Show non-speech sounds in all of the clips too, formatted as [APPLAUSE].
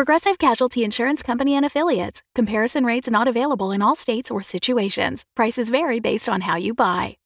Progressive Casualty Insurance Company and Affiliates. Comparison rates not available in all states or situations. Prices vary based on how you buy.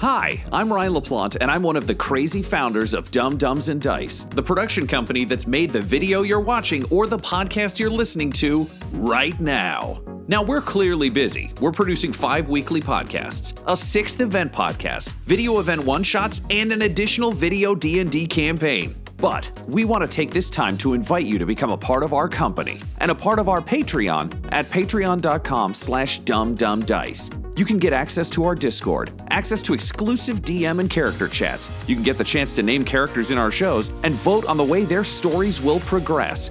Hi, I'm Ryan LaPlante, and I'm one of the crazy founders of Dumb Dumbs and Dice, the production company that's made the video you're watching or the podcast you're listening to right now. Now, we're clearly busy. We're producing five weekly podcasts, a sixth event podcast, video event one-shots, and an additional video D&D campaign. But we want to take this time to invite you to become a part of our company and a part of our Patreon at patreon.com slash dumbdumbdice. You can get access to our Discord, access to exclusive DM and character chats. You can get the chance to name characters in our shows and vote on the way their stories will progress.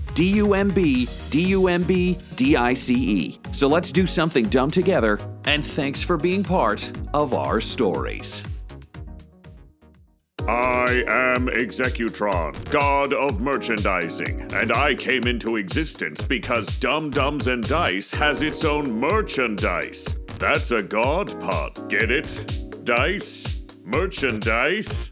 D U M B D U M B D I C E. So let's do something dumb together, and thanks for being part of our stories. I am Executron, god of merchandising, and I came into existence because Dumb Dumbs and Dice has its own merchandise. That's a god pod, get it? Dice? Merchandise?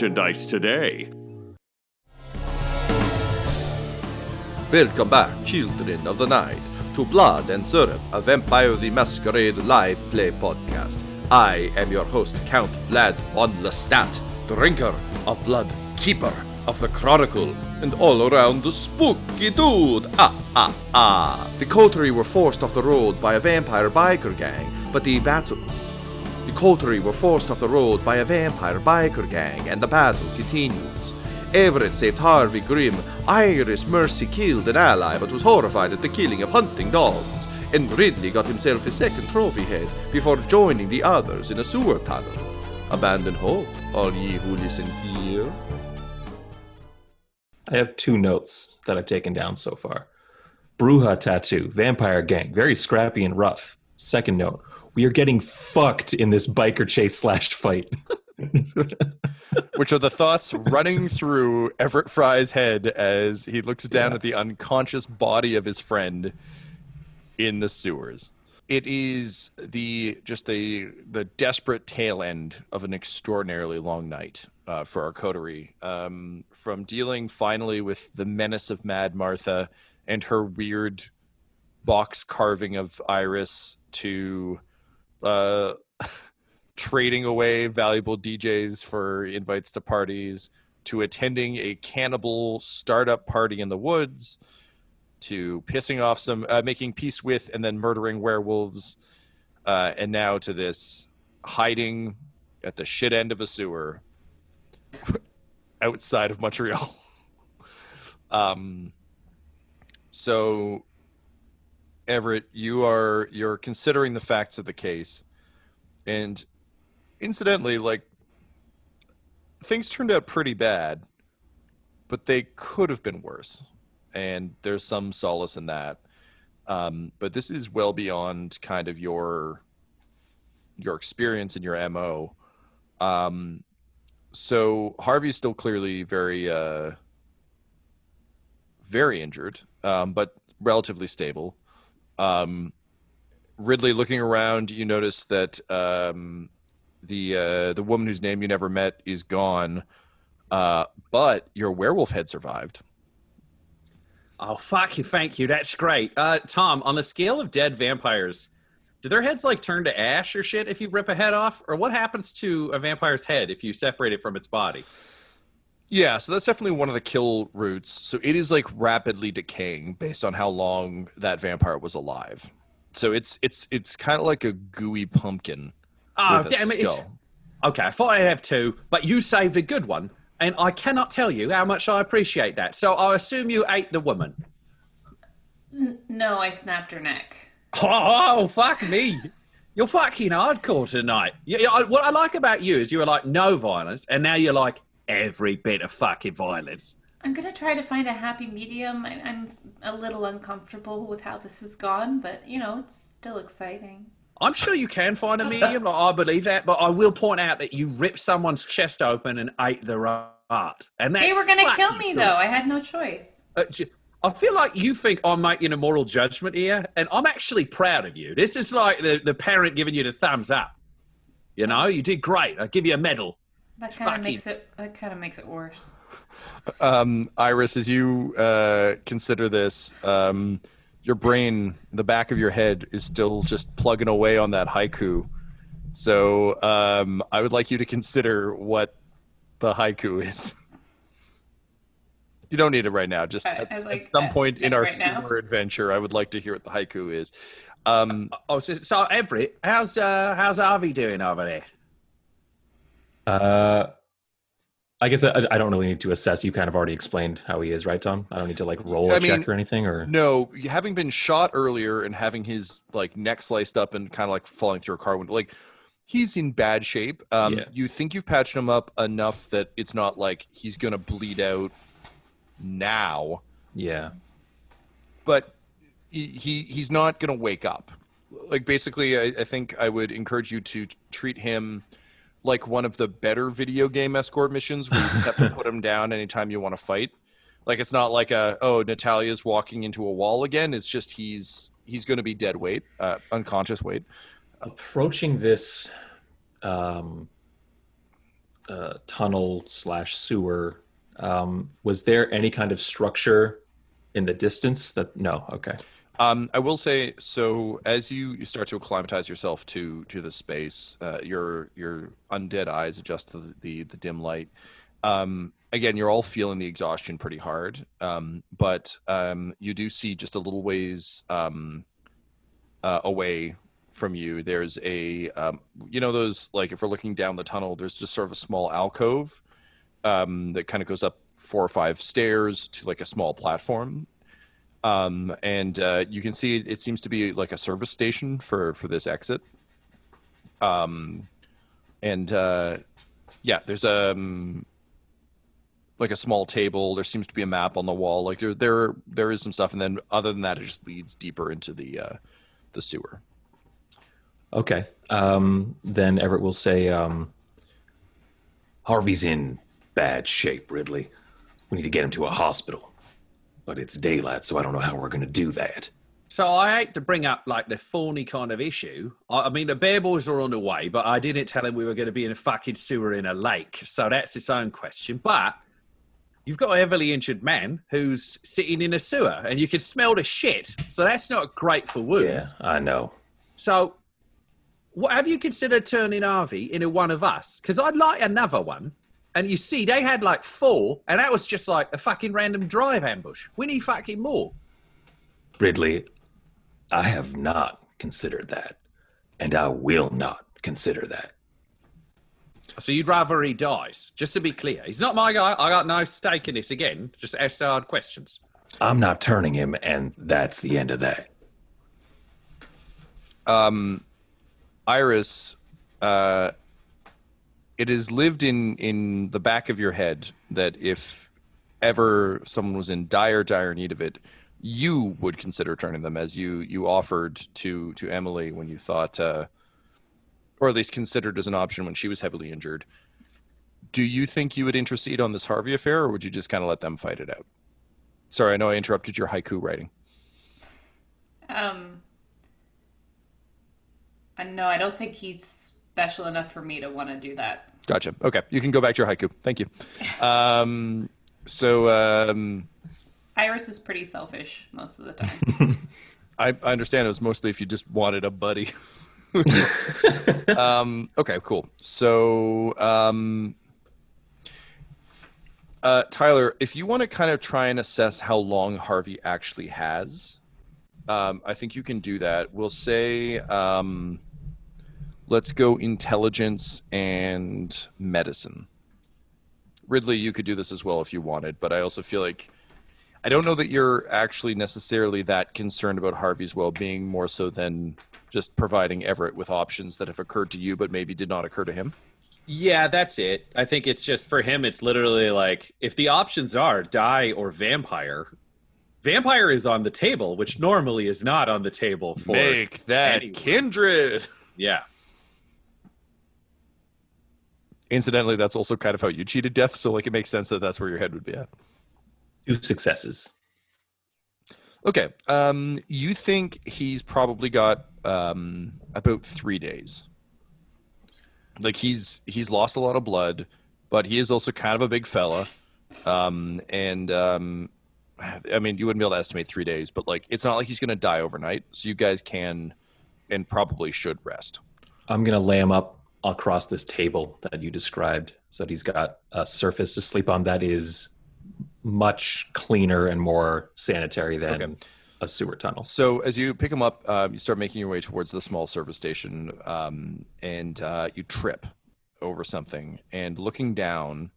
merchandise today. Welcome back, children of the night, to Blood and Syrup, a Vampire the Masquerade live play podcast. I am your host, Count Vlad von Lestat, drinker of blood, keeper of the chronicle, and all around the spooky dude. Ah, ah, ah. The coterie were forced off the road by a vampire biker gang, but the battle. The coterie were forced off the road by a vampire biker gang, and the battle continues. Everett saved Harvey Grimm. Iris Mercy killed an ally but was horrified at the killing of hunting dogs. And Ridley got himself a second trophy head before joining the others in a sewer tunnel. Abandon hope, all ye who listen here. I have two notes that I've taken down so far. Brujah tattoo, vampire gang, very scrappy and rough. Second note, we are getting fucked in this biker chase slash fight. [LAUGHS] which are the thoughts running through Everett Fry's head as he looks down at the unconscious body of his friend in the sewers. It is the just the the desperate tail end of an extraordinarily long night uh, for our coterie. Um, from dealing finally with the menace of Mad Martha and her weird box carving of Iris to uh, [LAUGHS] trading away valuable DJs for invites to parties, to attending a cannibal startup party in the woods, to pissing off some, uh, making peace with, and then murdering werewolves, uh, and now to this hiding at the shit end of a sewer [LAUGHS] outside of Montreal. [LAUGHS] um, so Everett, you are you're considering the facts of the case, and incidentally, like things turned out pretty bad, but they could have been worse, and there's some solace in that. Um, but this is well beyond kind of your your experience and your mo. Um, so Harvey's still clearly very uh, very injured, um, but relatively stable. Um, Ridley, looking around, you notice that um, the uh, the woman whose name you never met is gone, Uh, but your werewolf head survived. Oh fuck you! Thank you. That's great. Uh, Tom, on the scale of dead vampires, do their heads like turn to ash or shit if you rip a head off, or what happens to a vampire's head if you separate it from its body? Yeah, so that's definitely one of the kill routes. So it is like rapidly decaying based on how long that vampire was alive. So it's it's it's kind of like a gooey pumpkin. Oh with a damn it! Okay, I thought I'd have two, but you saved a good one, and I cannot tell you how much I appreciate that. So I assume you ate the woman. No, I snapped her neck. Oh, oh, fuck me. You're fucking hardcore tonight. Yeah, yeah, I- what I like about you is you were like no violence, and now you're like every bit of fucking violence. I'm gonna try to find a happy medium. I- I'm a little uncomfortable with how this has gone, but you know, it's still exciting. I'm sure you can find a medium. Like, I believe that, but I will point out that you ripped someone's chest open and ate their heart, and that's they were gonna kill me though. I had no choice. Uh, I feel like you think I'm making a moral judgment here, and I'm actually proud of you. This is like the, the parent giving you the thumbs up. You know, you did great. I give you a medal. That kind of makes it. That kind of makes it worse. [LAUGHS] Um, Iris, as you uh, consider this, um, your brain, the back of your head, is still just plugging away on that haiku. So um, I would like you to consider what the haiku is. You don't need it right now. Just I- at, I at some that. point in our right now? sewer adventure, I would like to hear what the haiku is. Um, Oh, so, so Everett, how's uh, how's Harvey doing over there? Uh, I guess I, I don't really need to assess. You kind of already explained how he is, right, Tom? I don't need to like roll a I check or anything, or No, having been shot earlier and having his like neck sliced up and kind of like falling through a car window, like he's in bad shape. Um, Yeah. You think you've patched him up enough that it's not like he's gonna bleed out now, yeah. but he, he he's not gonna wake up. Like basically, I, I think I would encourage you to treat him like one of the better video game escort missions where you have to put him down anytime you want to fight. Like it's not like a oh Natalia's walking into a wall again. It's just he's he's going to be dead weight, uh, unconscious weight. approaching this um, uh, tunnel slash sewer, um, was there any kind of structure in the distance? That no, okay, Um, I will say so as you, you start to acclimatize yourself to to the space, uh, your your undead eyes adjust to the the, the dim light. Um, again, you're all feeling the exhaustion pretty hard, um, but um, you do see just a little ways um, uh, away from you. There's a um, you know those like if we're looking down the tunnel, there's just sort of a small alcove that kind of goes up four or five stairs to like a small platform um, and uh, you can see it, seems to be like a service station for for this exit. Um, and uh, yeah, there's um like a small table. There seems to be a map on the wall. Like there there there is some stuff, and then other than that, it just leads deeper into the uh, the sewer. okay. Um, then Everett will say, um, "Harvey's in bad shape, Ridley. We need to get him to a hospital, but it's daylight, so I don't know how we're going to do that." So I hate to bring up like the thorny kind of issue. I, I mean, the bear boys are on the way, but I didn't tell him we were going to be in a fucking sewer in a lake. So that's its own question. But you've got a heavily injured man who's sitting in a sewer, and you can smell the shit. So that's not great for wounds. Yeah. I know. So, what have you considered turning Harvey into one of us? Because I'd like another one. And you see, they had like four, and that was just like a fucking random drive ambush. We need fucking more. Ridley, I have not considered that, and I will not consider that. So you'd rather he dies? Just to be clear, he's not my guy. I got no stake in this again. Just ask the hard questions. I'm not turning him, and that's the end of that. Um, Iris, uh, it is lived in in the back of your head that if ever someone was in dire dire need of it, you would consider turning them, as you you offered to to Emily when you thought, uh, or at least considered as an option when she was heavily injured. Do you think you would intercede on this Harvey affair, or would you just kind of let them fight it out? Sorry, I know I interrupted your haiku writing. Um. Uh, no, I don't think he's special enough for me to want to do that. Gotcha. Okay, you can go back to your haiku. Thank you. [LAUGHS] Um, so um, Iris is pretty selfish most of the time. [LAUGHS] I, I understand it was mostly if you just wanted a buddy. [LAUGHS] um, okay, cool. So, um, uh, Tyler, if you want to kind of try and assess how long Harvey actually has, um, I think you can do that. We'll say, um, let's go intelligence and medicine. Ridley, you could do this as well if you wanted, but I also feel like I don't know that you're actually necessarily that concerned about Harvey's well-being more so than just providing Everett with options that have occurred to you but maybe did not occur to him. Yeah, that's it. I think it's just for him, it's literally like if the options are die or vampire, vampire is on the table, which normally is not on the table for. Make that anyone. kindred. Yeah. Incidentally, that's also kind of how you cheated death, so like it makes sense that that's where your head would be at. Two successes. Okay. Um, you think he's probably got um, about three days. Like he's he's lost a lot of blood, but he is also kind of a big fella. Um, and um, I mean, you wouldn't be able to estimate three days, but like it's not like he's going to die overnight. So you guys can and probably should rest. I'm gonna lay him up across this table that you described, so that he's got a surface to sleep on that is much cleaner and more sanitary than Okay. a sewer tunnel. So as you pick him up, uh, you start making your way towards the small service station, um, and uh, you trip over something. And looking down,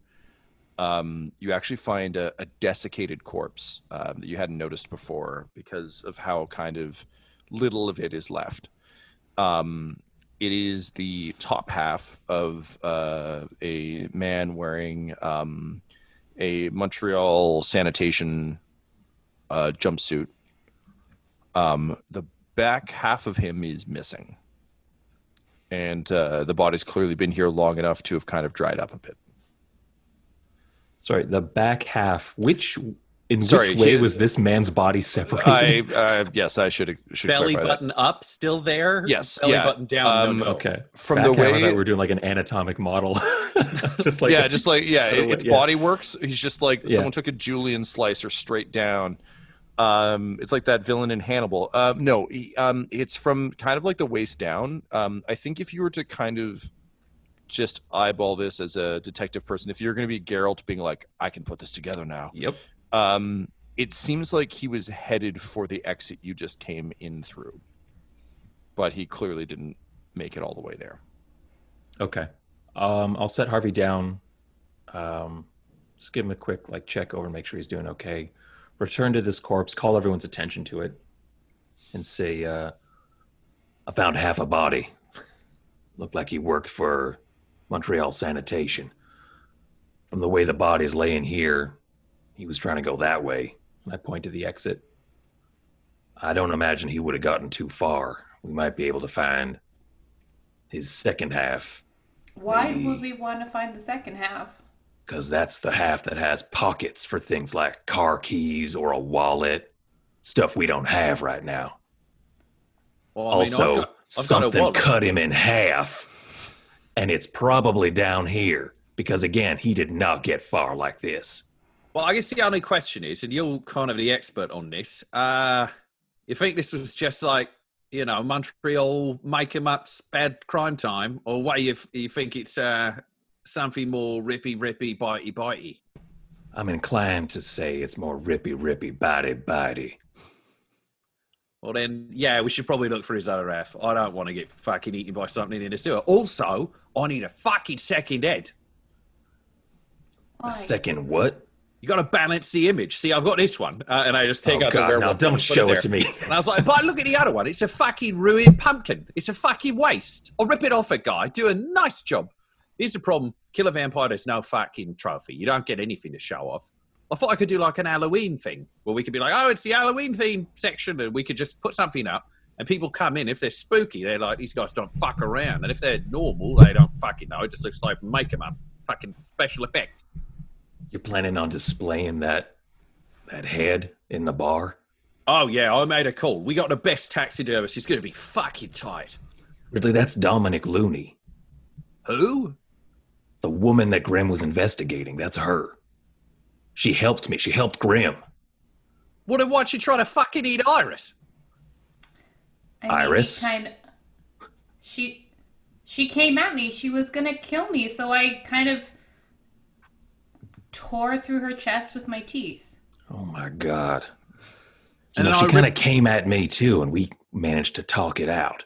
um, you actually find a, a desiccated corpse um, that you hadn't noticed before because of how kind of little of it is left. Um, it is the top half of uh, a man wearing um, a Montreal sanitation uh, jumpsuit um, the back half of him is missing, and uh, the body's clearly been here long enough to have kind of dried up a bit. Sorry, the back half. Which in Sorry, which way he- was this man's body separated? I [LAUGHS] uh, yes, I should have should Belly clarify that. button up, still there? Yes, Belly yeah. button down. Um, no, no. okay, From Back the way- thought we're doing like an anatomic model, [LAUGHS] just like yeah, just like yeah, [LAUGHS] it, Yeah. it's body works. He's just like Yeah. someone took a julienne slicer straight down. Um, it's like that villain in Hannibal. Um, no, he, um, it's from kind of like the waist down. Um, I think if you were to kind of just eyeball this as a detective person, if you're going to be Geralt being like, I can put this together now. Yep. Um, it seems like he was headed for the exit you just came in through, but he clearly didn't make it all the way there. Okay. Um, I'll set Harvey down. Um, just give him a quick like check over, and make sure he's doing okay. Return to this corpse, call everyone's attention to it, and say, uh, "I found half a body. Looked like he worked for Montreal Sanitation. From the way the body's laying here, he was trying to go that way." And I point to the exit. I don't imagine he would have gotten too far. We might be able to find his second half Why Hey. would we want to find the second half? because that's the half that has pockets for things like car keys or a wallet, stuff we don't have right now. Well, I mean, also, I've got- I've something cut him in half, and it's probably down here because again, he did not get far like this. Well, I guess the only question is, and you're kind of the expert on this, uh, you think this was just like, you know, Montreal make 'em up's bad crime time, or what you, you think it's uh, something more rippy, rippy, bitey, bitey? I'm inclined to say it's more rippy, rippy, bitey, bitey. Well, then, yeah, we should probably look for his other half. I don't want to get fucking eaten by something in the sewer. Also, I need a fucking second head. A second what? You got to balance the image. See, I've got this one, uh, and I just take Oh, out God, the no, werewolf. don't show it there. to me. And I was like, but look at the other one. It's a fucking ruined pumpkin. It's a fucking waste. I'll rip it off a guy. Do a nice job. Here's the problem: kill a vampire. There's no fucking trophy. You don't get anything to show off. I thought I could do like an Halloween thing where we could be like, oh, it's the Halloween theme section, and we could just put something up, and people come in. If they're spooky, they're like, these guys don't fuck around, and if they're normal, they don't fucking know. It just looks like them up, fucking special effect. You're planning on displaying that that head in the bar? Oh yeah, I made a call. We got the best taxidermist. He's going to be fucking tight. Ridley, that's Dominic Looney. Who? The woman that Grimm was investigating, that's her. She helped me. She helped Grimm. What then why'd she try to fucking eat Iris? I mean, Iris? Kind she she came at me. She was gonna kill me, so I kind of tore through her chest with my teeth. Oh my god. You And know, she kind of rip- came at me too, and we managed to talk it out.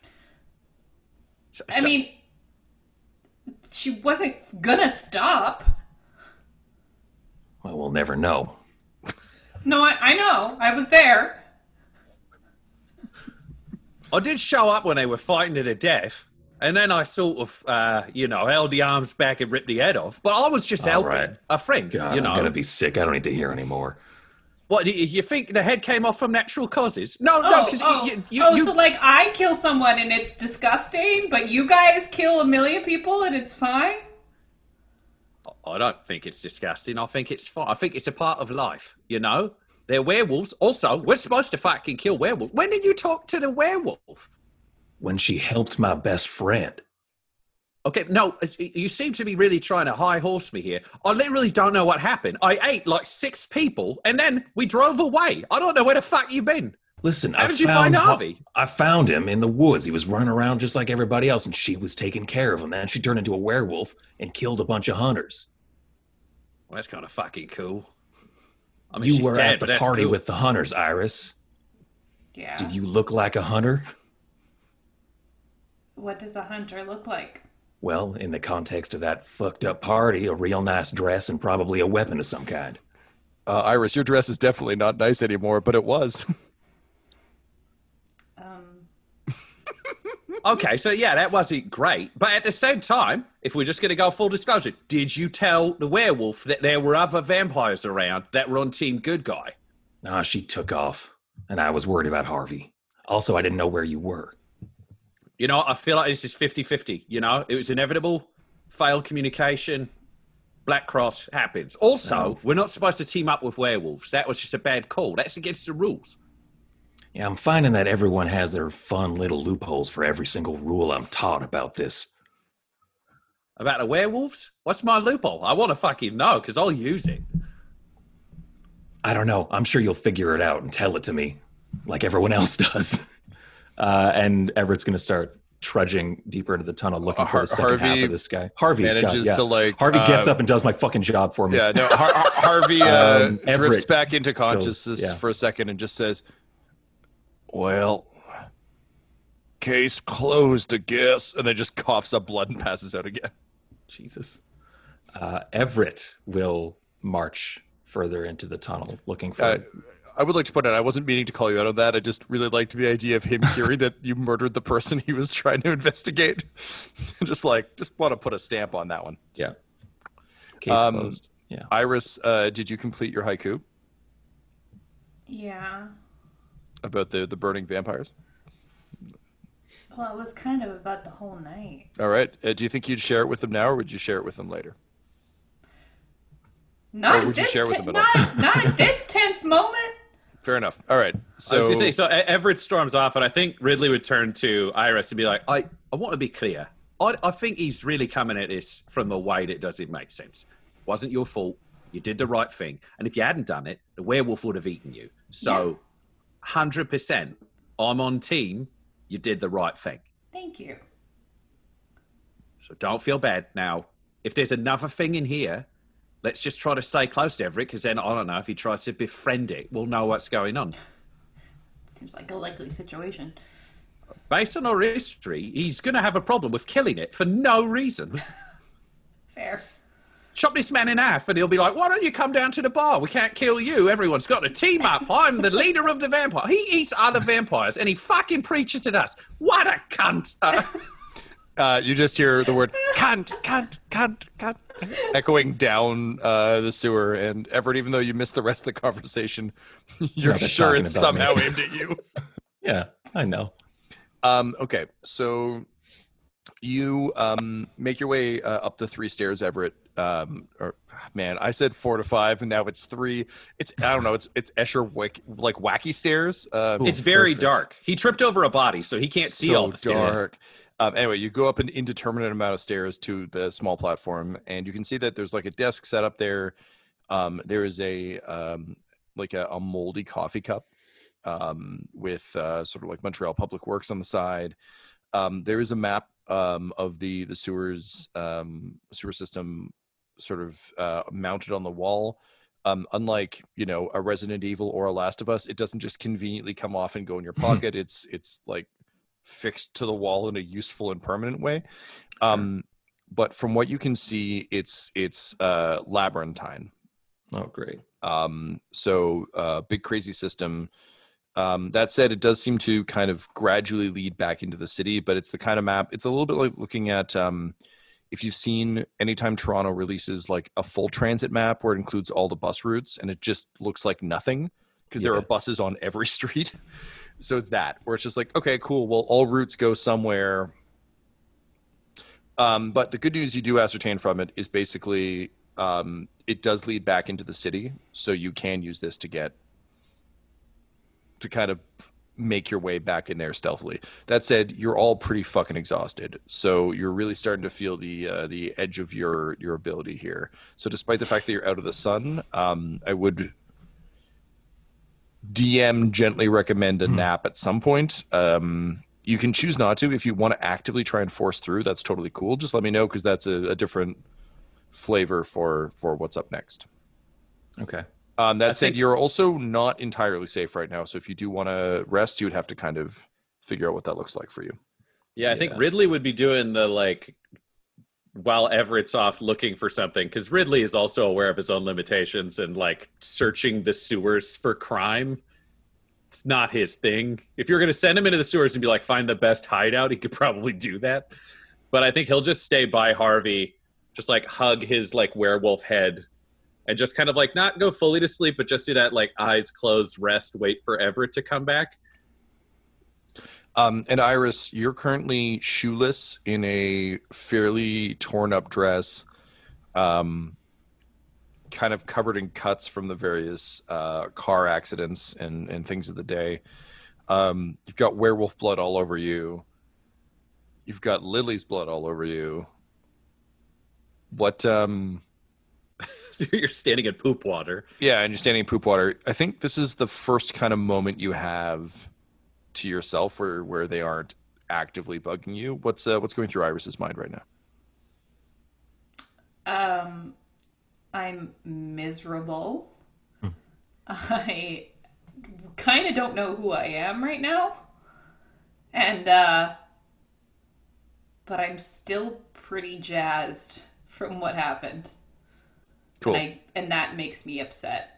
So- I so- mean, she wasn't gonna stop. Well, we'll never know. No, I, I know. I was there. I did show up when they were fighting to the death, and then I sort of, uh, you know, held the arms back and ripped the head off. But I was just All helping right. a friend, God, you know. I'm gonna be sick. I don't need to hear anymore. What do you, you think the head came off from natural causes? No, no, Oh, because oh, you, you, oh you, so like I kill someone and it's disgusting, but you guys kill a million people and it's fine? I don't think it's disgusting. I think it's fine. I think it's a part of life. You know, they're werewolves. Also, we're supposed to fucking kill werewolves. When did you talk to the werewolf? When she helped my best friend. Okay, no, uh, you seem to be really trying to high horse me here. I literally don't know what happened. I ate like six people, and then we drove away. I don't know where the fuck you've been. Listen, How I did you found find Harvey? I found him in the woods. He was running around just like everybody else, and she was taking care of him. Then she turned into a werewolf and killed a bunch of hunters. Well, that's kind of fucking cool. I mean, You she's were dead, at the party cool. with the hunters, Iris. Yeah. Did you look like a hunter? What does a hunter look like? Well, in the context of that fucked up party, a real nice dress and probably a weapon of some kind. Uh, Iris, your dress is definitely not nice anymore, but it was. [LAUGHS] Um, [LAUGHS] Okay, so yeah, that wasn't great. But at the same time, if we're just going to go full disclosure, did you tell the werewolf that there were other vampires around that were on Team Good Guy? Ah, she took off, and I was worried about Harvey. Also, I didn't know where you were. You know, I feel like this is 50 50. You know, it was inevitable, failed communication, Black Cross happens. Also, we're not supposed to team up with werewolves. That was just a bad call. That's against the rules. Yeah, I'm finding that everyone has their fun little loopholes for every single rule I'm taught about this. About the werewolves? What's my loophole? I want to fucking know because I'll use it. I don't know. I'm sure you'll figure it out and tell it to me, like everyone else [LAUGHS] does. Uh, and Everett's going to start trudging deeper into the tunnel, looking for the second half Harvey of this guy. Harvey manages God, yeah. to, like, Harvey gets uh, up and does my fucking job for me. yeah, no, Har- Har- Harvey uh, Um, drifts Everett back into consciousness yeah. for a second and just says, Well, case closed, I guess. And then just coughs up blood and passes out again. Jesus. Uh, Everett will march further into the tunnel, looking for. I would like to point out, I wasn't meaning to call you out on that. I just really liked the idea of him hearing that you murdered the person he was trying to investigate. [LAUGHS] just like, just want to put a stamp on that one. yeah. Case Um, closed. Yeah. Iris, uh, did you complete your haiku yeah. about the, the burning vampires? Well, it was kind of about the whole night. All right. Uh, do you think you'd share it with them now, or would you share it with them later? Not Or at would you this share with them at all? not, not at this tense moment. Fair enough. All right. I was So, gonna say, so Everett storms off, and I think Ridley would turn to Iris and be like, "I, I want to be clear. I, I think he's really coming at this from a way that doesn't make sense. Wasn't your fault. You did the right thing, and if you hadn't done it, the werewolf would have eaten you. So, hundred percent, I'm on team. You did the right thing. Thank you. So don't feel bad. Now, if there's another thing in here, let's just try to stay close to Everett, because then I don't know if he tries to befriend it, we'll know what's going on." Seems like a likely situation. based on our history, he's going to have a problem with killing it for no reason. [LAUGHS] Fair. Chop this man in half, and he'll be like, "Why don't you come down to the bar? We can't kill you. Everyone's got to team up. I'm the leader of the vampire. He eats other vampires, and he fucking preaches at us. What a cunt!" Uh, [LAUGHS] uh, you just hear the word cunt, cunt, cunt, cunt, echoing down uh, the sewer. And Everett, even though you missed the rest of the conversation, [LAUGHS] you're they're sure it's about me. somehow aimed at you. [LAUGHS] Yeah, I know. Um, okay, so you um, make your way uh, up the three stairs, Everett. Um, or man, I said four to five, and now it's three. It's I don't know. It's it's Escher wick, like wacky stairs. Uh, it's very dark. He tripped over a body, so he can't see so all the stairs. Um, anyway, you go up an indeterminate amount of stairs to the small platform, and you can see that there's like a desk set up there. Um, there is a um, like a, a moldy coffee cup um, with uh, sort of like Montreal Public Works on the side. Um, there is a map um, of the the sewers um, sewer system, sort of uh, mounted on the wall. Um, unlike you know a Resident Evil or a Last of Us, it doesn't just conveniently come off and go in your [LAUGHS] pocket. it's it's like fixed to the wall in a useful and permanent way. Um, but from what you can see, it's it's uh, labyrinthine. Oh, great. Um, so uh, big crazy system. Um, that said, it does seem to kind of gradually lead back into the city, but it's the kind of map. It's a little bit like looking at um, if you've seen anytime Toronto releases like a full transit map where it includes all the bus routes and it just looks like nothing because there are buses on every [LAUGHS] street. So it's that where it's just like, okay, cool. Well, all routes go somewhere. Um, but the good news you do ascertain from it is basically um, it does lead back into the city, so you can use this to get to kind of make your way back in there stealthily. That said, you're all pretty fucking exhausted, so you're really starting to feel the uh, the edge of your your ability here. So despite the fact that you're out of the sun, um, I would DM gently recommend a nap at some point. Um, you can choose not to if you want to actively try and force through. That's totally cool. Just let me know because that's a, a different flavor for for what's up next. Okay. Um, that I said, think- you're also not entirely safe right now. So if you do want to rest, you would have to kind of figure out what that looks like for you. Yeah, I think Ridley would be doing the like while Everett's off looking for something because Ridley is also aware of his own limitations and like searching the sewers for crime. It's not his thing. If you're going to send him into the sewers and be like, find the best hideout, he could [LAUGHS] probably do that. But I think he'll just stay by Harvey, just like hug his like werewolf head and just kind of like not go fully to sleep, but just do that like eyes closed, rest, wait for Everett to come back. Um, and Iris, you're currently shoeless in a fairly torn up dress, um, kind of covered in cuts from the various uh, car accidents and, and things of the day. Um, you've got werewolf blood all over you. You've got Lily's blood all over you. What? Um, [LAUGHS] So you're standing in poop water. yeah, and you're standing in poop water. I think this is the first kind of moment you have to yourself where where they aren't actively bugging you. What's uh, what's going through Iris's mind right now? Um, I'm miserable. [LAUGHS] I kind of don't know who I am right now. And, uh, but I'm still pretty jazzed from what happened. Cool. And, I, and that makes me upset.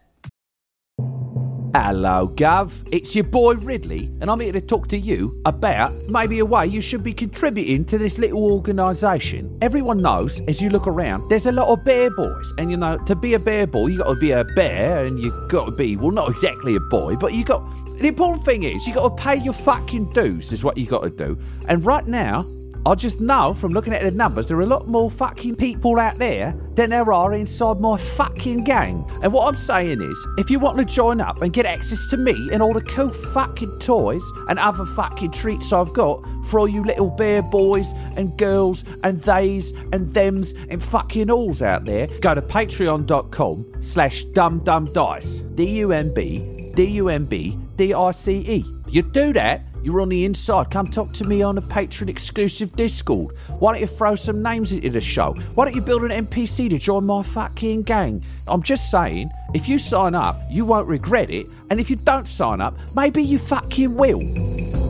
Hello, Gov. It's your boy Ridley, and I'm here to talk to you about maybe a way you should be contributing to this little organisation. Everyone knows, as you look around, there's a lot of bear boys, and you know, to be a bear boy, you got to be a bear, and you got to be, well, not exactly a boy, but you got. The important thing is, you got to pay your fucking dues, is what you got to do. And right now, I just know from looking at the numbers, there are a lot more fucking people out there than there are inside my fucking gang. And what I'm saying is, if you want to join up and get access to me and all the cool fucking toys and other fucking treats I've got for all you little bear boys and girls and theys and thems and fucking alls out there, go to patreon.com slash dumdumdice. D-U-M-B, D-U-M-B, D-I-C-E. You do that, you're on the inside. Come talk to me on a patron exclusive Discord. Why don't you throw some names into the show? Why don't you build an NPC to join my fucking gang? I'm just saying, if you sign up, you won't regret it. And if you don't sign up, maybe you fucking will.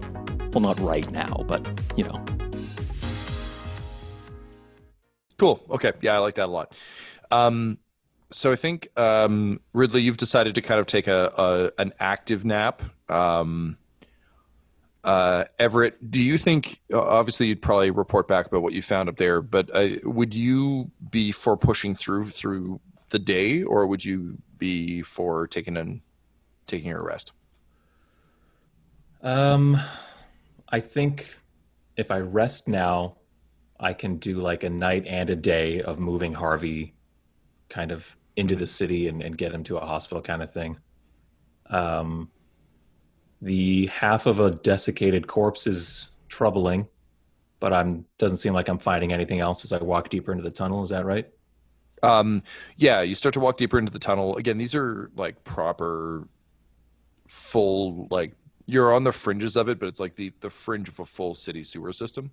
Well, not right now, but you know. Cool. Okay. Yeah, I like that a lot. Um, so I think um, Ridley, you've decided to kind of take a, a an active nap. Um, Uh, Everett, do you think? Obviously, you'd probably report back about what you found up there, but uh, would you be for pushing through through the day, or would you be for taking an taking a rest? Um, I think if I rest now, I can do like a night and a day of moving Harvey kind of into the city and, and get him to a hospital kind of thing. Um, the half of a desiccated corpse is troubling, but I'm doesn't seem like I'm finding anything else as I walk deeper into the tunnel. Is that right? Um, yeah, you start to walk deeper into the tunnel. Again, these are like proper, full like you're on the fringes of it, but it's like the the fringe of a full city sewer system.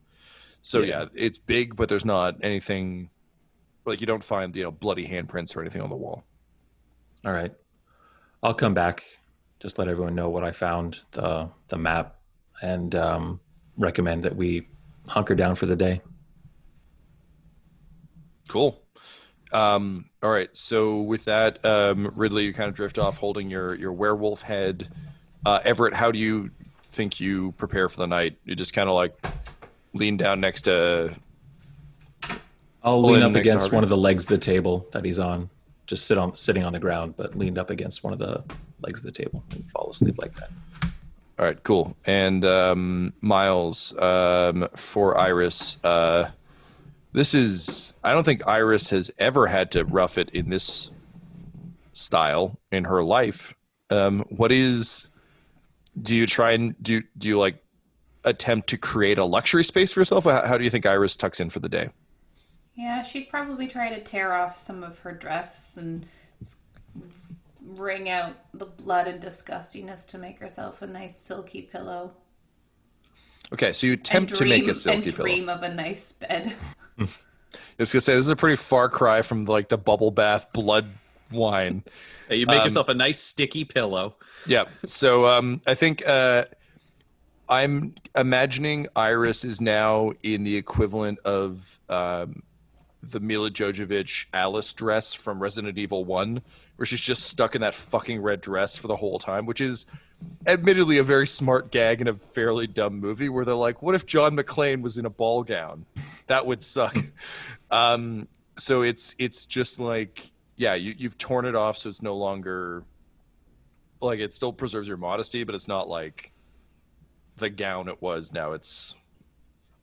So yeah, Yeah. it's big, but there's not anything like you don't find you know bloody handprints or anything on the wall. All right. I'll come back. Just let everyone know what I found, the the map, and um, recommend that we hunker down for the day. Cool. Um, all right. So with that, um, Ridley, you kind of drift off holding your your werewolf head. Uh, Everett, how do you think you prepare for the night? You just kind of like lean down next to. I'll lean up against one of the legs of the table that he's on. Just sit on sitting on the ground, but leaned up against one of the legs of the table and fall asleep like that. All right, cool. And um, Miles um, for Iris. Uh, this is. I don't think Iris has ever had to rough it in this style in her life. Um, what is? Do you try and do? Do you like attempt to create a luxury space for yourself? How, how do you think Iris tucks in for the day? Yeah, she'd probably try to tear off some of her dress and wring out the blood and disgustiness to make herself a nice silky pillow. Okay, so you attempt to make a silky and pillow. dream of a nice bed. [LAUGHS] I was gonna say this is a pretty far cry from like the bubble bath blood wine. [LAUGHS] You make Um, yourself a nice sticky pillow. Yeah. So um, I think uh, I'm imagining Iris is now in the equivalent of um, the Milla Jovovich Alice dress from Resident Evil One, where she's just stuck in that fucking red dress for the whole time, which is admittedly a very smart gag in a fairly dumb movie where they're like, "What if John McClane was in a ball gown? That would suck." [LAUGHS] um, so it's it's just like, yeah, you, you've torn it off, so it's no longer like it still preserves your modesty, but it's not like the gown it was. Now it's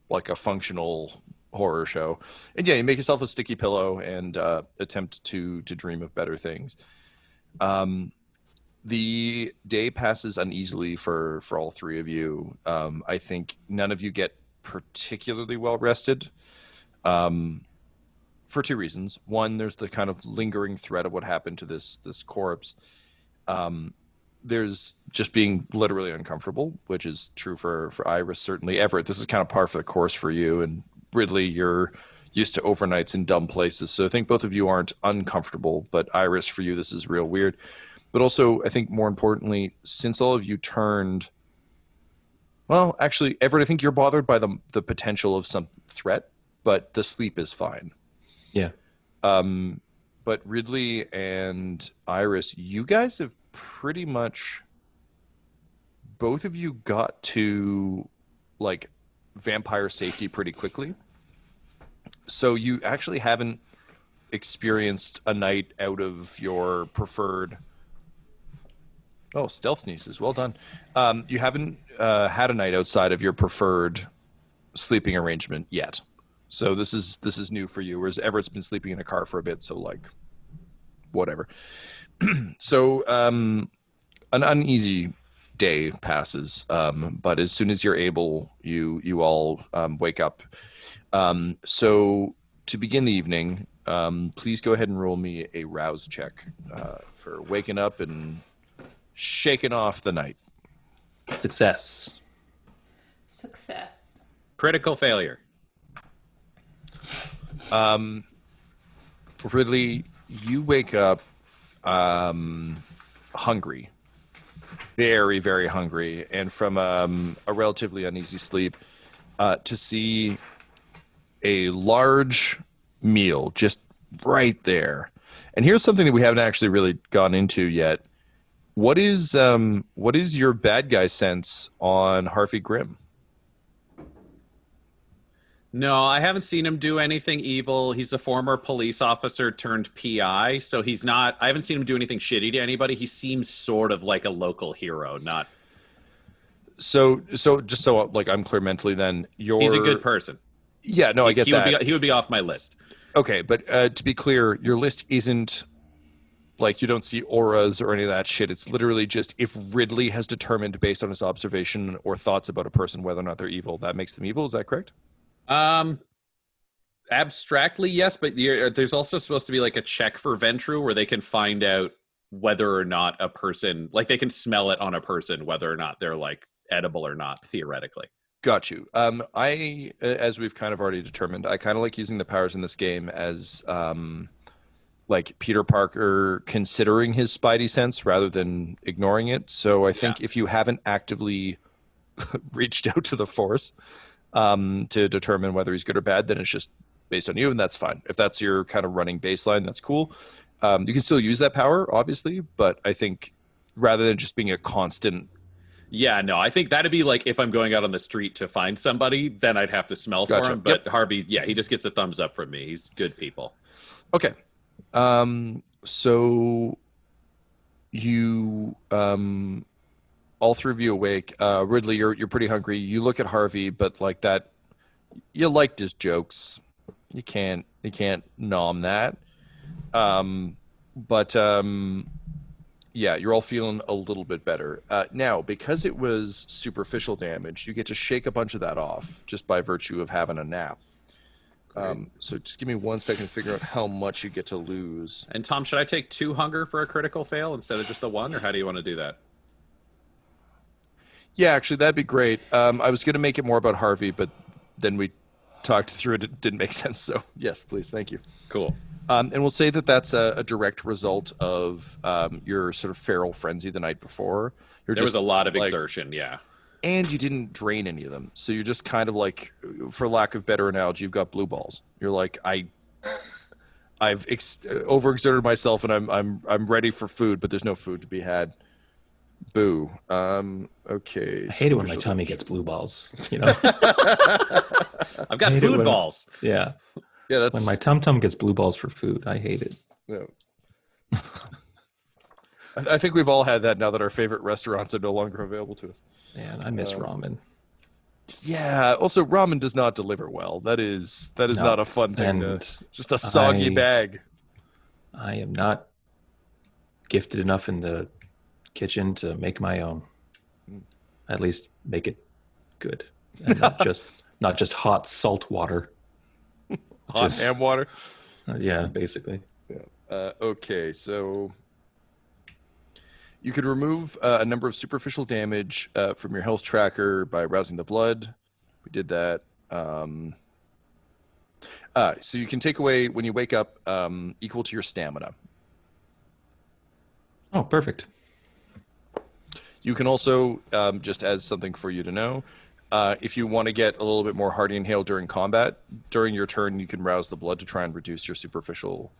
like a functional horror show. And yeah, you make yourself a sticky pillow and uh, attempt to to dream of better things. Um, the day passes uneasily for for all three of you. Um, I think none of you get particularly well rested. Um, for two reasons. One, there's the kind of lingering threat of what happened to this this corpse. Um, there's just being literally uncomfortable, which is true for for Iris certainly. Everett, this is kind of par for the course for you, and Ridley, you're used to overnights in dumb places, so I think both of you aren't uncomfortable. But Iris, for you, this is real weird. But also, I think more importantly, since all of you turned, well, actually, Everett, I think you're bothered by the the potential of some threat, but the sleep is fine. Yeah. Um, but Ridley and Iris, you guys have pretty much both of you got to like vampire safety pretty quickly. So you actually haven't experienced a night out of your preferred Oh, stealth sneezes. Well done. Um, you haven't uh, had a night outside of your preferred sleeping arrangement yet. So this is this is new for you. Whereas Everett's been sleeping in a car for a bit, so like whatever. [CLEARS THROAT] so um, an uneasy day passes, um, but as soon as you're able, you you all um, wake up. Um, so to begin the evening, um, please go ahead and roll me a rouse check uh, for waking up and shaking off the night. Success. Success. Critical failure. Um, Ridley, you wake up um, hungry, very, very hungry, and from um, a relatively uneasy sleep uh, to see a large meal just right there. And here's something that we haven't actually really gone into yet. What is um what is your bad guy sense on Harvey Grimm? No, I haven't seen him do anything evil. He's a former police officer turned PI, so he's not. I haven't seen him do anything shitty to anybody. He seems sort of like a local hero, not. So so just so like I'm clear mentally, then you're He's a good person. Yeah, no, I get he that. Would be, he would be off my list. Okay, but uh, to be clear, your list isn't like you don't see auras or any of that shit. It's literally just if Ridley has determined based on his observation or thoughts about a person whether or not they're evil, that makes them evil. Is that correct? Um, abstractly, yes, but there's also supposed to be like a check for Ventrue where they can find out whether or not a person, like they can smell it on a person, whether or not they're like edible or not, theoretically. Got you. Um, I, uh, as we've kind of already determined, I kind of like using the powers in this game as um, like Peter Parker considering his spidey sense rather than ignoring it. So I think if you haven't actively [LAUGHS] reached out to the Force um, to determine whether he's good or bad, then it's just based on you, and that's fine. If that's your kind of running baseline, that's cool. Um, you can still use that power, obviously, but I think rather than just being a constant Yeah, no, I think that'd be like if I'm going out on the street to find somebody, then I'd have to smell Gotcha. for him. But Harvey, yeah, he just gets a thumbs up from me. He's good people. Okay. Um, so you um all three of you awake. Uh Ridley, you're you're pretty hungry. You look at Harvey, but like that you liked his jokes. You can't you can't nom that. Um but um yeah, you're all feeling a little bit better. Uh, now, because it was superficial damage, you get to shake a bunch of that off just by virtue of having a nap. Um, so just give me one second to figure out how much you get to lose. And Tom, should I take two hunger for a critical fail instead of just the one, or how do you want to do that? Yeah, actually, that'd be great. Um, I was going to make it more about Harvey, but then we talked through it. It didn't make [LAUGHS] sense. So, yes, please. Thank you. Cool. Um, and we'll say that that's a, a direct result of um, your sort of feral frenzy the night before. You're There was a lot of like- exertion. Yeah. and you didn't drain any of them. So you're just kind of like, for lack of better analogy, you've got blue balls. You're like, I, I've ex- overexerted myself, and I'm I'm I'm ready for food, but there's no food to be had. Boo. Um. Okay. I hate it when my tummy gets blue balls. [LAUGHS] You know? [LAUGHS] I've got food when- balls. yeah. Yeah, that's When my tum tum gets blue balls for food, I hate it. Yeah. I I think we've all had that now that our favorite restaurants are no longer available to us. Man, I miss Um, ramen. Yeah. Also, ramen does not deliver well. That is that is No, not a fun thing. To, just a soggy I- bag. I am not gifted enough in the kitchen to make my own. At least make it good, [LAUGHS] and not just not just hot salt water. [LAUGHS] Hot Just- ham water. Uh, yeah, basically. Uh, okay, so you could remove uh, a number of superficial damage uh, from your health tracker by rousing the blood. We did that. Um, uh, so you can take away when you wake up um, equal to your stamina. Oh, perfect. You can also, um, just as something for you to know, uh, if you want to get a little bit more hearty inhale during combat, during your turn, you can rouse the blood to try and reduce your superficial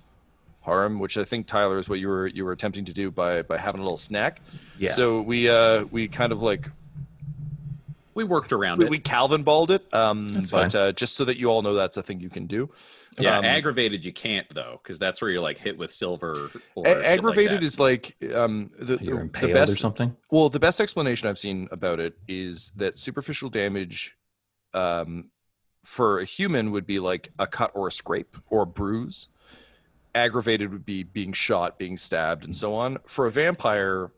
harm, which I think Tyler is what you were you were attempting to do by by having a little snack. Yeah. So we uh, we kind of like We worked around we, it. we Calvin balled it, um, That's but fine. uh, just so that you all know that's a thing you can do. Yeah, um, aggravated you can't though, because that's where you're like hit with silver. Or A- shit like aggravated that. is like um, the, You're the, impaled the best or something. Well, the best explanation I've seen about it is that superficial damage um, for a human would be like a cut or a scrape or a bruise. Aggravated would be being shot, being stabbed, and so on. For a vampire,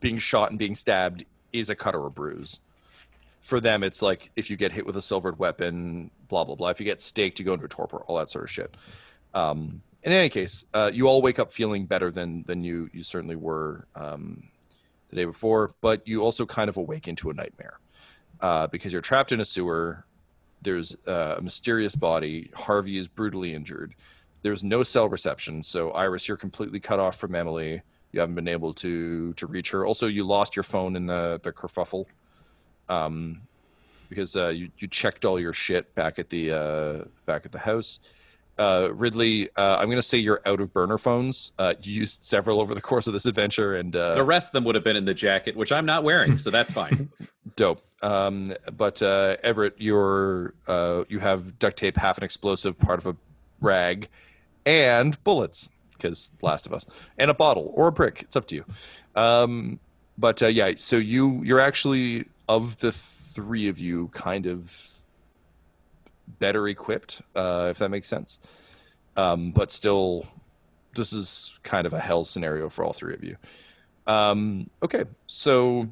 being shot and being stabbed is a cut or a bruise. For them, it's like if you get hit with a silvered weapon, blah blah blah. If you get staked, you go into a torpor, all that sort of shit. Um, in any case, uh, you all wake up feeling better than than you you certainly were um, the day before, but you also kind of awake into a nightmare uh, because you're trapped in a sewer. There's uh, a mysterious body. Harvey is brutally injured. There's no cell reception, so Iris, you're completely cut off from Emily. You haven't been able to to reach her. Also, you lost your phone in the the kerfuffle, um, because uh, you you checked all your shit back at the uh, back at the house. uh, Ridley, uh, I'm going to say you're out of burner phones. Uh, you used several over the course of this adventure, and uh, The rest of them would have been in the jacket, which I'm not wearing, so that's fine. [LAUGHS] dope. Um, but uh, Everett, you're uh, you have duct tape, half an explosive, part of a rag, and bullets because Last of Us, and a bottle or a brick. It's up to you. Um, but uh, yeah, so you you're actually of the three of you kind of better equipped, uh, if that makes sense. Um, but still, this is kind of a hell scenario for all three of you. Um, okay, so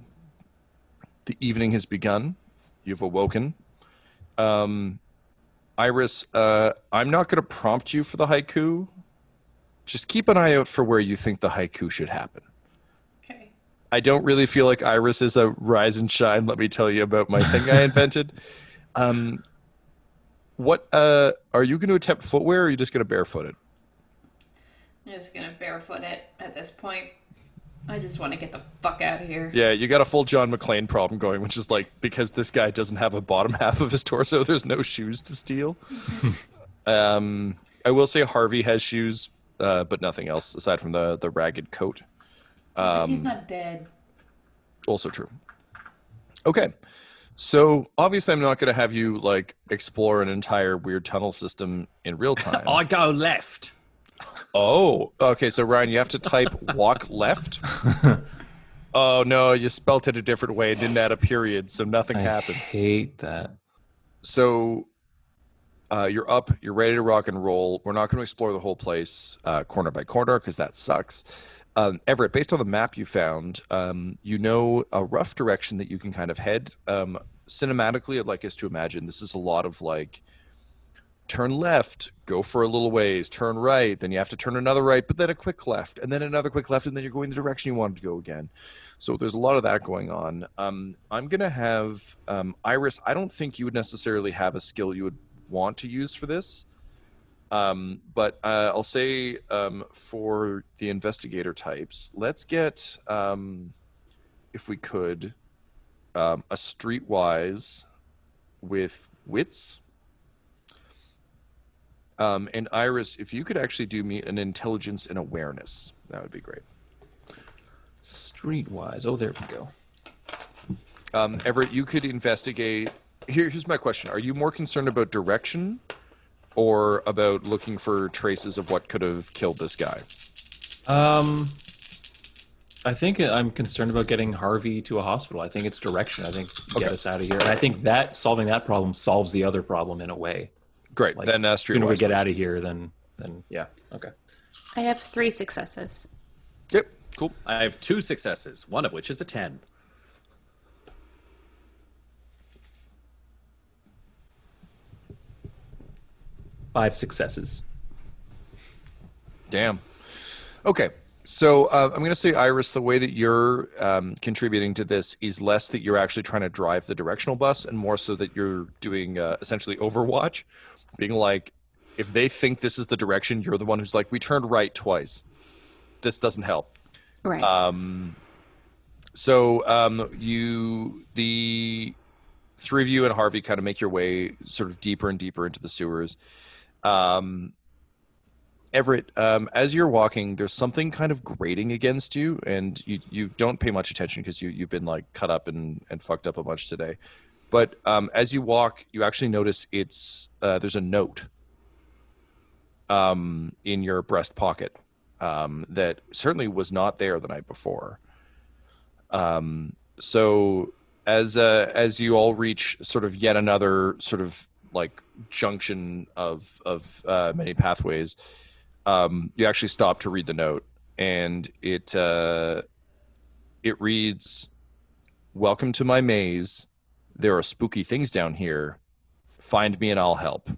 the evening has begun. You've awoken. Um, Iris, uh, I'm not going to prompt you for the haiku. Just keep an eye out for where you think the haiku should happen. Okay. I don't really feel like Iris is a rise and shine. Let me tell you about my thing I invented. [LAUGHS] Um, what uh, are you going to attempt footwear, or are you just going to barefoot it? I'm just gonna barefoot it at this point. I just want to get the fuck out of here. Yeah, you got a full John McClane problem going, which is like because this guy doesn't have a bottom [LAUGHS] half of his torso, there's no shoes to steal. [LAUGHS] um, I will say Harvey has shoes, uh, but nothing else aside from the the ragged coat. But Um, he's not dead. Also true. Okay. So obviously, I'm not going to have you like explore an entire weird tunnel system in real [LAUGHS] time. I go left. Oh, okay. So Ryan, you have to type [LAUGHS] walk left. oh no, you spelt it a different way. It didn't add a period, so nothing I happens. hate that. So uh, you're up. You're ready to rock and roll. We're not going to explore the whole place uh, corner by corner because that sucks. Um, Everett, based on the map you found, um, you know a rough direction that you can kind of head. Um, cinematically, I'd like us to imagine this is a lot of like turn left, go for a little ways, turn right, then you have to turn another right, but then a quick left, and then another quick left, and then you're going the direction you wanted to go again. So there's a lot of that going on. Um, I'm going to have um, Iris. I don't think you would necessarily have a skill you would want to use for this. Um, but uh, I'll say um, for the investigator types, let's get, um, if we could, um, a streetwise with wits. Um, and Iris, if you could actually do me an intelligence and awareness, that would be great. Streetwise. Oh, there we go. Um, Everett, you could investigate. Here, here's my question: Are you more concerned about direction, or about looking for traces of what could have killed this guy? Um, I think I'm concerned about getting Harvey to a hospital. I think it's direction. I think get Okay. us out of here. And I think that solving that problem solves the other problem in a way. Great. Like, then uh, sooner we get out of here, then then yeah. Okay. I have three successes. Yep. Cool. I have two successes, one of which is a 10. Five successes. Damn. Okay. So uh, I'm going to say, Iris, the way that you're um, contributing to this is less that you're actually trying to drive the directional bus and more so that you're doing uh, essentially Overwatch, being like, if they think this is the direction, you're the one who's like, we turned right twice. This doesn't help. Right. Um, so um, you, the three of you and Harvey, kind of make your way sort of deeper and deeper into the sewers. Um, Everett, um, as you're walking, there's something kind of grating against you, and you, you don't pay much attention because you, you've been like cut up and, and fucked up a bunch today. But um, as you walk, you actually notice it's uh, there's a note um, in your breast pocket um, that certainly was not there the night before. Um, so as uh, as you all reach sort of yet another sort of like junction of of uh, many pathways, um, you actually stop to read the note, and it uh, it reads, "Welcome to my maze. There are spooky things down here. Find me and I'll help.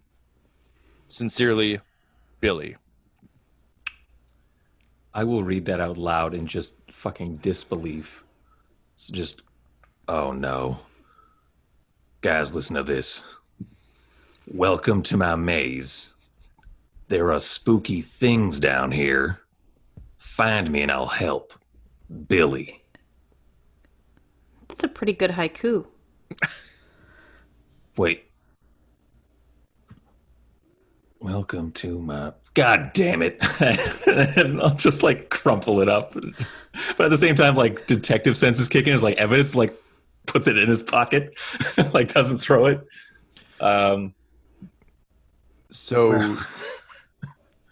Sincerely, Billy." I will read that out loud in just fucking disbelief. It's just, oh no. Guys, listen to this. Welcome to my maze. There are spooky things down here. Find me and I'll help. Billy. That's a pretty good haiku. [LAUGHS] Wait. Welcome to my. God damn it! and [LAUGHS] I'll just like crumple it up, but at the same time, like detective sense is kicking. It's like evidence, like puts it in his pocket, [LAUGHS] like doesn't throw it. Um, So,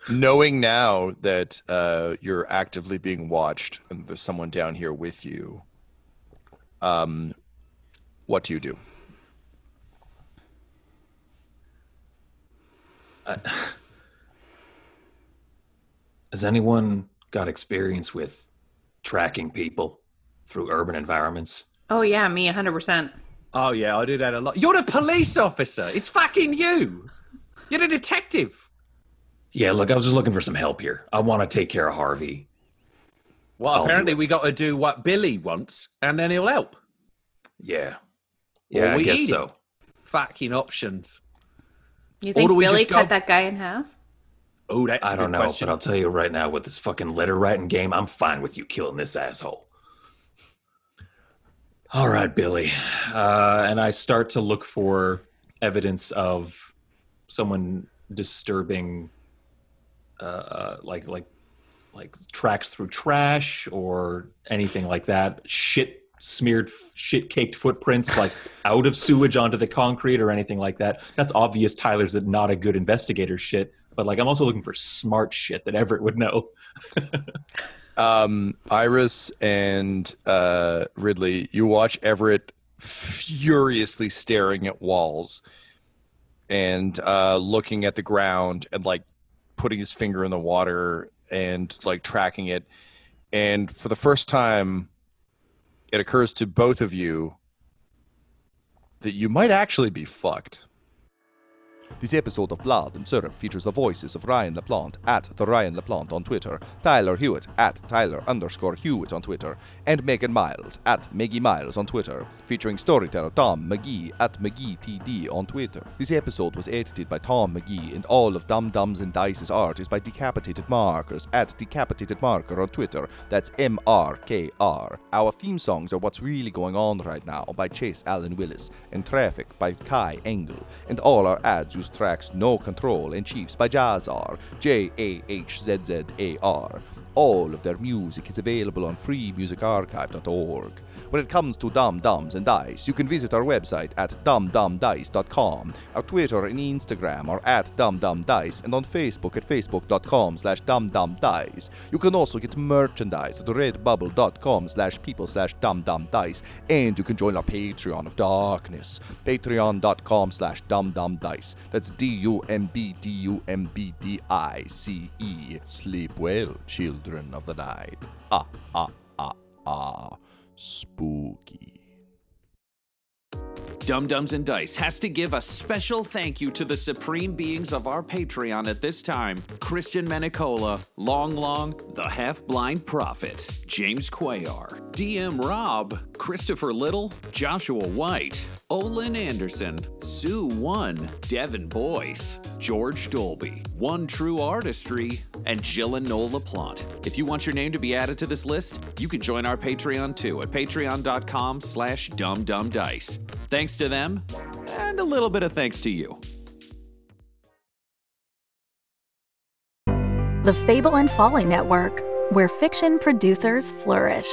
knowing now that uh, you're actively being watched and there's someone down here with you, um, what do you do? has anyone got experience with tracking people through urban environments? Oh yeah, me 100%. Oh yeah, I do that a lot. You're the police officer. It's fucking you. You're the detective. Yeah, look, I was just looking for some help here. I want to take care of Harvey. Well, I'll apparently we got to do what Billy wants, and then he'll help. Yeah. Or Yeah, I we guess eat so. him. Fucking options. You think we Billy just go- cut that guy in half? Oh, that's a I don't know, question. but I'll tell you right now with this fucking letter writing game, I'm fine with you killing this asshole. All right, Billy. Uh, and I start to look for evidence of someone disturbing, uh, like like like tracks through trash or anything like that. Shit smeared, shit caked footprints like [LAUGHS] out of sewage onto the concrete or anything like that. That's obvious. Tyler's not a good investigator. Shit. But like, I'm also looking for smart shit that Everett would know. [LAUGHS] Um, Iris and uh, Ridley, you watch Everett furiously staring at walls and uh, looking at the ground and like putting his finger in the water and like tracking it. And for the first time, it occurs to both of you that you might actually be fucked. This episode of Blood and Syrup features the voices of Ryan LaPlante at the Ryan LaPlante on Twitter, Tyler Hewitt at Tyler underscore Hewitt on Twitter, and Megan Miles at Meggie Miles on Twitter, featuring storyteller Tom McGee at McGeeTD on Twitter. This episode was edited by Tom McGee, and all of Dumb Dumbs and Dice's art is by Decapitated Markers at Decapitated Marker on Twitter. That's M R K R. Our theme songs are What's Really Going On Right Now by Chase Allen Willis, and Traffic by Kai Engel, and all our ads tracks No Control and Chiefs by Jahzzar, J A H Z Z A R. All of their music is available on freemusicarchive.org. When it comes to Dumb Dumbs and Dice, you can visit our website at dumbdumbdice.com. Our Twitter and Instagram are at dumbdumbdice, and on Facebook at facebook.com slash dumbdumbdice. You can also get merchandise at redbubble.com slash people slash dumbdumbdice, and you can join our Patreon of Darkness, patreon.com slash dumbdumbdice. That's D-U-M-B-D-U-M-B-D-I-C-E. Sleep well, children of the night. Ah, ah, ah, ah. Spooky. Dumb Dumbs and Dice has to give a special thank you to the supreme beings of our Patreon at this time Christian Menicola, Long Long, The Half Blind Prophet, James Cuellar, DM Rob, Christopher Little, Joshua White, Olin Anderson, Sue One, Devin Boyce, George Dolby, One True Artistry, and Jill and Noel LaPlante. If you want your name to be added to this list, you can join our Patreon too at patreon.com slash dumbdumbdice. Thanks to them, and a little bit of thanks to you. The Fable and Folly Network, where fiction producers flourish.